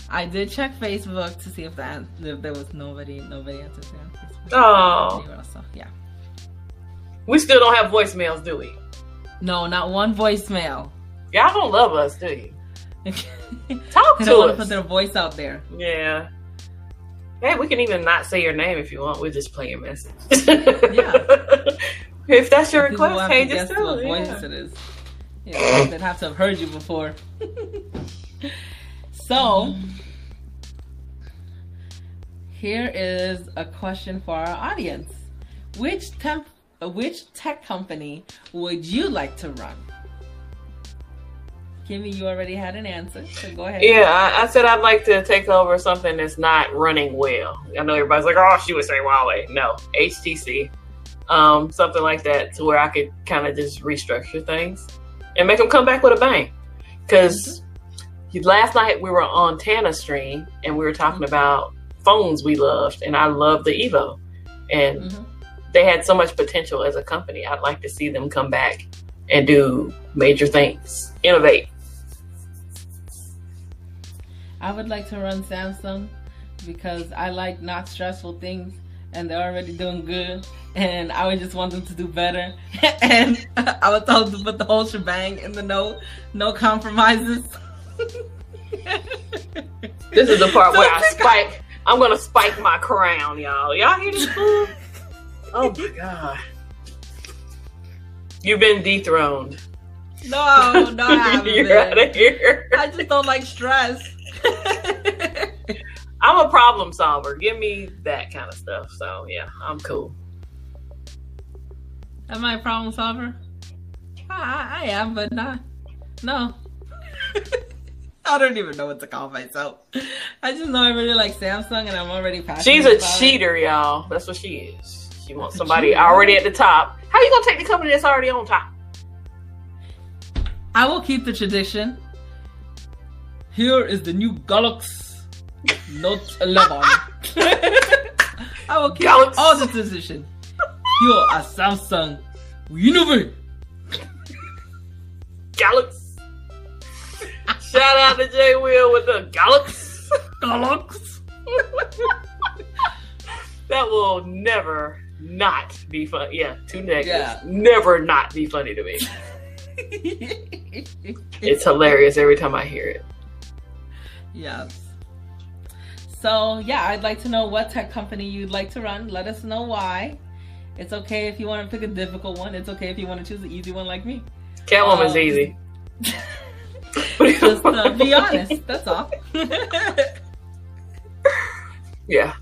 I did check Facebook to see if that if there was nobody nobody answered there. Oh. So, yeah. We still don't have voicemails, do we? No, not one voicemail. Y'all don't love us, do you? Talk they to us. put their voice out there. Yeah. Hey, we can even not say your name if you want. We'll just play your message. yeah. if that's your request, hey, just tell what voice yeah. it is. Yeah, they'd have to have heard you before. so, here is a question for our audience: Which temp, which tech company would you like to run? Kimmy, you already had an answer, so go ahead. Yeah, I, I, said I'd like to take over something that's not running well. I know everybody's like, oh, she was saying Huawei. No, HTC, um, something like that, to where I could kind of just restructure things and make them come back with a bang. Because mm-hmm. last night we were on Tana stream and we were talking mm-hmm. about phones we loved, and I love the Evo, and mm-hmm. They had so much potential as a company. I'd like to see them come back and do major things, innovate. I would like to run Samsung because I like not stressful things and they're already doing good and I would just want them to do better. and I was told to put the whole shebang in the no no compromises. this is the part so where I spike I'm gonna spike my crown, y'all. Y'all hear this? Oh my god. You've been dethroned. No, no, I haven't. You're been. out of here. I just don't like stress. I'm a problem solver. Give me that kind of stuff. So yeah, I'm cool. Am I a problem solver? I, I am, but not. No. I don't even know what to call myself. I just know I really like Samsung, and I'm already passionate. She's a cheater, it. y'all. That's what she is. She want somebody already at the top. How are you gonna take the company that's already on top? I will keep the tradition. Here is the new Galaxy Note 11. I will keep all the tradition. Here at Samsung, innovate. Galaxy. Shout out to Jay Will with the Galaxy. Galaxy. that will never not be fun. Yeah, two negatives. Yeah. Never not be funny to me. it's hilarious every time I hear it. Yes. So yeah, I'd like to know what tech company you'd like to run. Let us know why. It's okay if you want to pick a difficult one. It's okay if you want to choose an easy one like me. Catwoman's um, easy. just uh, be honest. That's all. yeah.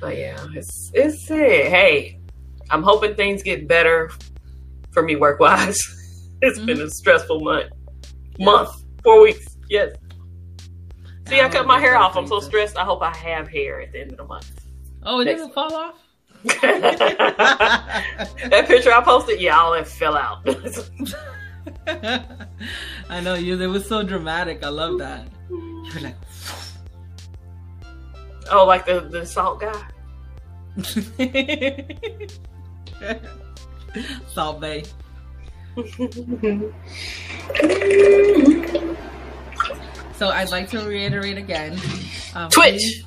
But yeah, it's it's it. Hey, I'm hoping things get better for me work wise. it's mm-hmm. been a stressful month. Month, four weeks. Yes. See, I, I cut my hair off. I'm so stressed. I hope I have hair at the end of the month. Oh, it Next didn't fall off? that picture I posted, yeah, all that fell out. I know you. It was so dramatic. I love that. You're like, oh, like the the salt guy. salt Bae. so I'd like to reiterate again. Um, Twitch. Please,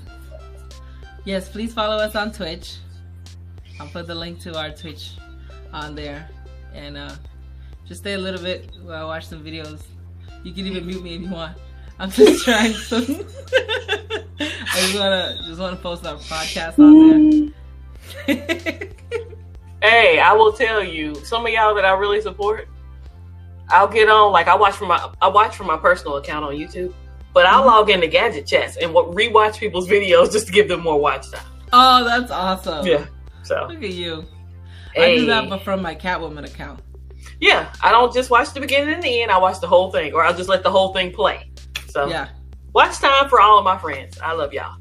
yes, please follow us on Twitch. I'll put the link to our Twitch on there, and uh, just stay a little bit while I watch some videos. You can even mute me if you want. I'm just trying to. I just wanna just wanna post our podcast on there. hey, I will tell you, some of y'all that I really support, I'll get on like I watch from my I watch from my personal account on YouTube, but I'll mm-hmm. log into gadget chats and what rewatch people's videos just to give them more watch time. Oh, that's awesome. Yeah. So look at you. Hey. I do that, but from my Catwoman account. Yeah, I don't just watch the beginning and the end. I watch the whole thing, or I'll just let the whole thing play. So yeah, watch time for all of my friends. I love y'all.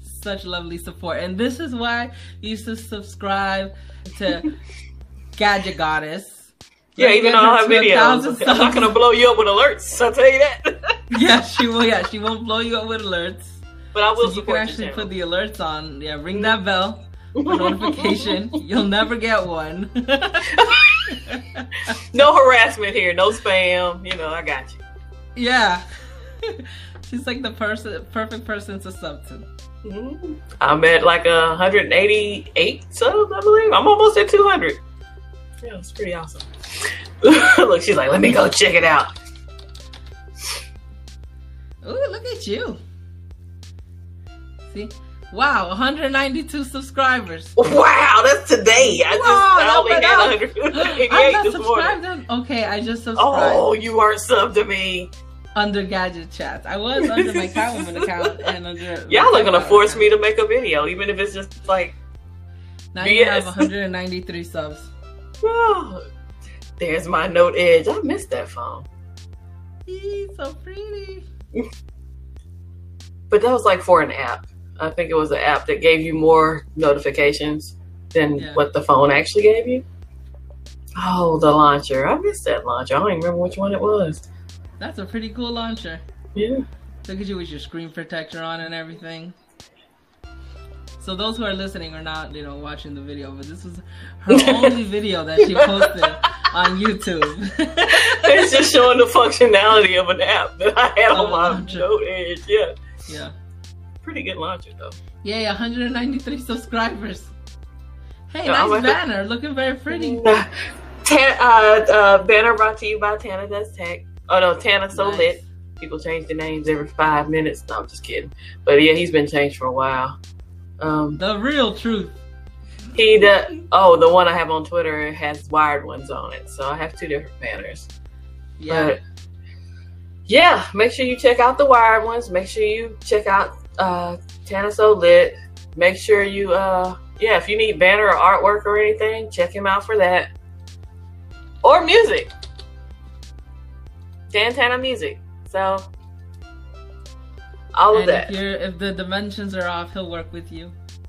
Such lovely support, and this is why you should subscribe to Gadget Goddess. Yeah, even on her videos, I'm not gonna blow you up with alerts. I'll tell you that. yeah, she will. Yeah, she won't blow you up with alerts. But I will. So you can actually put the alerts on. Yeah, ring that mm. bell notification. You'll never get one. no harassment here, no spam. You know, I got you. Yeah. She's like the person, perfect person to sub to. Mm-hmm. I'm at like a 188 subs, I believe. I'm almost at 200. Yeah, it's pretty awesome. look, she's like, let me go check it out. Ooh, look at you. See? Wow, 192 subscribers. Wow, that's today. I just I only had 188 this morning. Okay, I just subscribed. Oh, you aren't subbed to me. Under Gadget Chats. I was under my Catwoman account and under. Y'all are gonna force account. me to make a video, even if it's just like. Now BS. you have 193 subs. Oh, there's my Note Edge. I missed that phone. He's so pretty. but that was like for an app. I think it was an app that gave you more notifications than yeah. what the phone actually gave you. Oh, the launcher. I missed that launcher. I don't even remember which one it was. That's a pretty cool launcher. Yeah. Look at you with your screen protector on and everything. So those who are listening are not, you know, watching the video, but this was her only video that she posted on YouTube. it's just showing the functionality of an app that I had on my Note Edge. Yeah. Yeah pretty good launcher though. Yeah, 193 subscribers. Hey, nice oh, banner. Looking very pretty. Tan, uh, uh, banner brought to you by Tana Does Tech. Oh no, Tana So nice. Lit. People change the names every five minutes. No, I'm just kidding. But yeah, he's been changed for a while. Um, the real truth. He the oh the one I have on Twitter has wired ones on it, so I have two different banners. Yeah. But yeah, make sure you check out the wired ones. Make sure you check out uh, Tana So Lit. Make sure you, uh, yeah, if you need banner or artwork or anything, check him out for that. Or music. Tana Music. So, all and of that. If, if the dimensions are off, he'll work with you.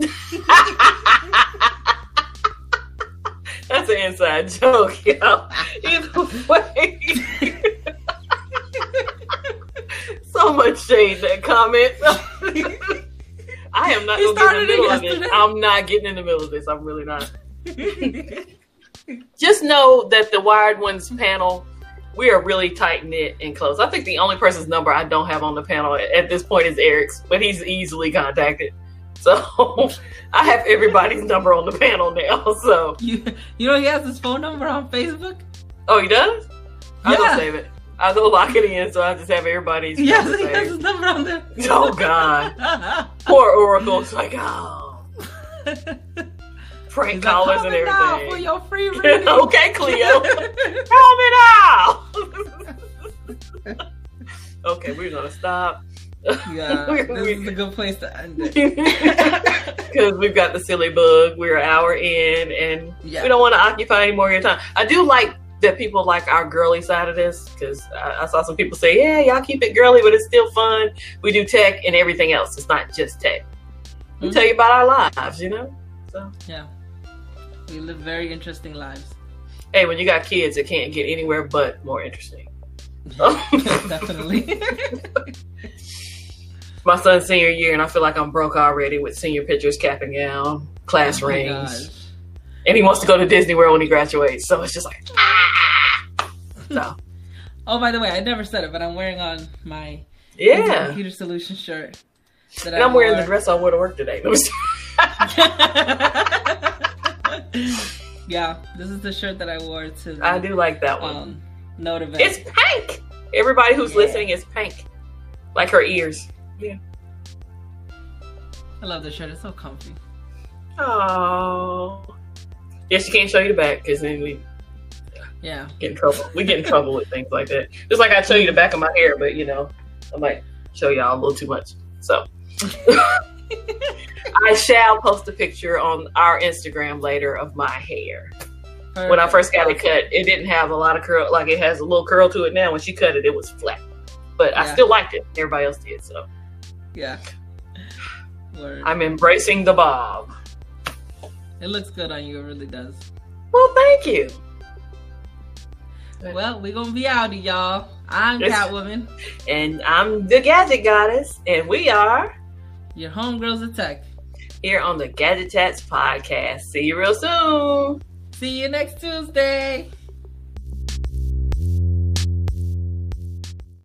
That's an inside joke, yo. Either way. so much shade that comment. I am not gonna get in the middle of this. I'm not getting in the middle of this. I'm really not. Just know that the Wired Ones panel, we are really tight knit and close. I think the only person's number I don't have on the panel at this point is Eric's, but he's easily contacted. So I have everybody's number on the panel now. So you you know he has his phone number on Facebook. Oh, he does. I'll yeah. save it. I go lock it in, so I just have everybody's. Yes, he has his number on there. Oh God, poor Oracle. It's like oh, prank callers and everything. for your free reading. okay, Cleo, help me now. okay, we're gonna stop. Yeah, this is a good place to end it. Because we've got the silly bug. We're an hour in, and yeah. we don't want to occupy any more of your time. I do like that people like our girly side of this because I, I, saw some people say, "Yeah, y'all keep it girly, but it's still fun. We do tech and everything else. It's not just tech. We mm-hmm. tell you about our lives, you know." So yeah, we live very interesting lives. Hey, when you got kids, it can't get anywhere but more interesting. Definitely. My son's senior year, and I feel like I'm broke already with senior pictures, cap and gown, class oh rings, and he wants to go to Disney World when he graduates. So it's just like. Ah! So. oh, by the way, I never said it, but I'm wearing on my yeah computer solution shirt. That and I am wearing the dress I wore to work today. yeah, this is the shirt that I wore to. The, I do like that one. Um, note event. It's pink. Everybody who's yeah. listening is pink, like her ears. Yeah. I love the shirt. It's so comfy. Oh. Yes, she can't show you the back because then we yeah. Get in trouble. We get in trouble with things like that. Just like I show you the back of my hair, but you know, I might show y'all a little too much. So I shall post a picture on our Instagram later of my hair. Perfect. When I first got it cut, it didn't have a lot of curl like it has a little curl to it now. When she cut it, it was flat. But yeah. I still liked it. Everybody else did, so Yeah. Word. I'm embracing the bob. It looks good on you, it really does. Well, thank you. Well, we're gonna be out, of y'all. I'm Catwoman. And I'm the Gadget Goddess. And we are your homegirls of tech. Here on the Gadget Chats podcast. See you real soon. See you next Tuesday.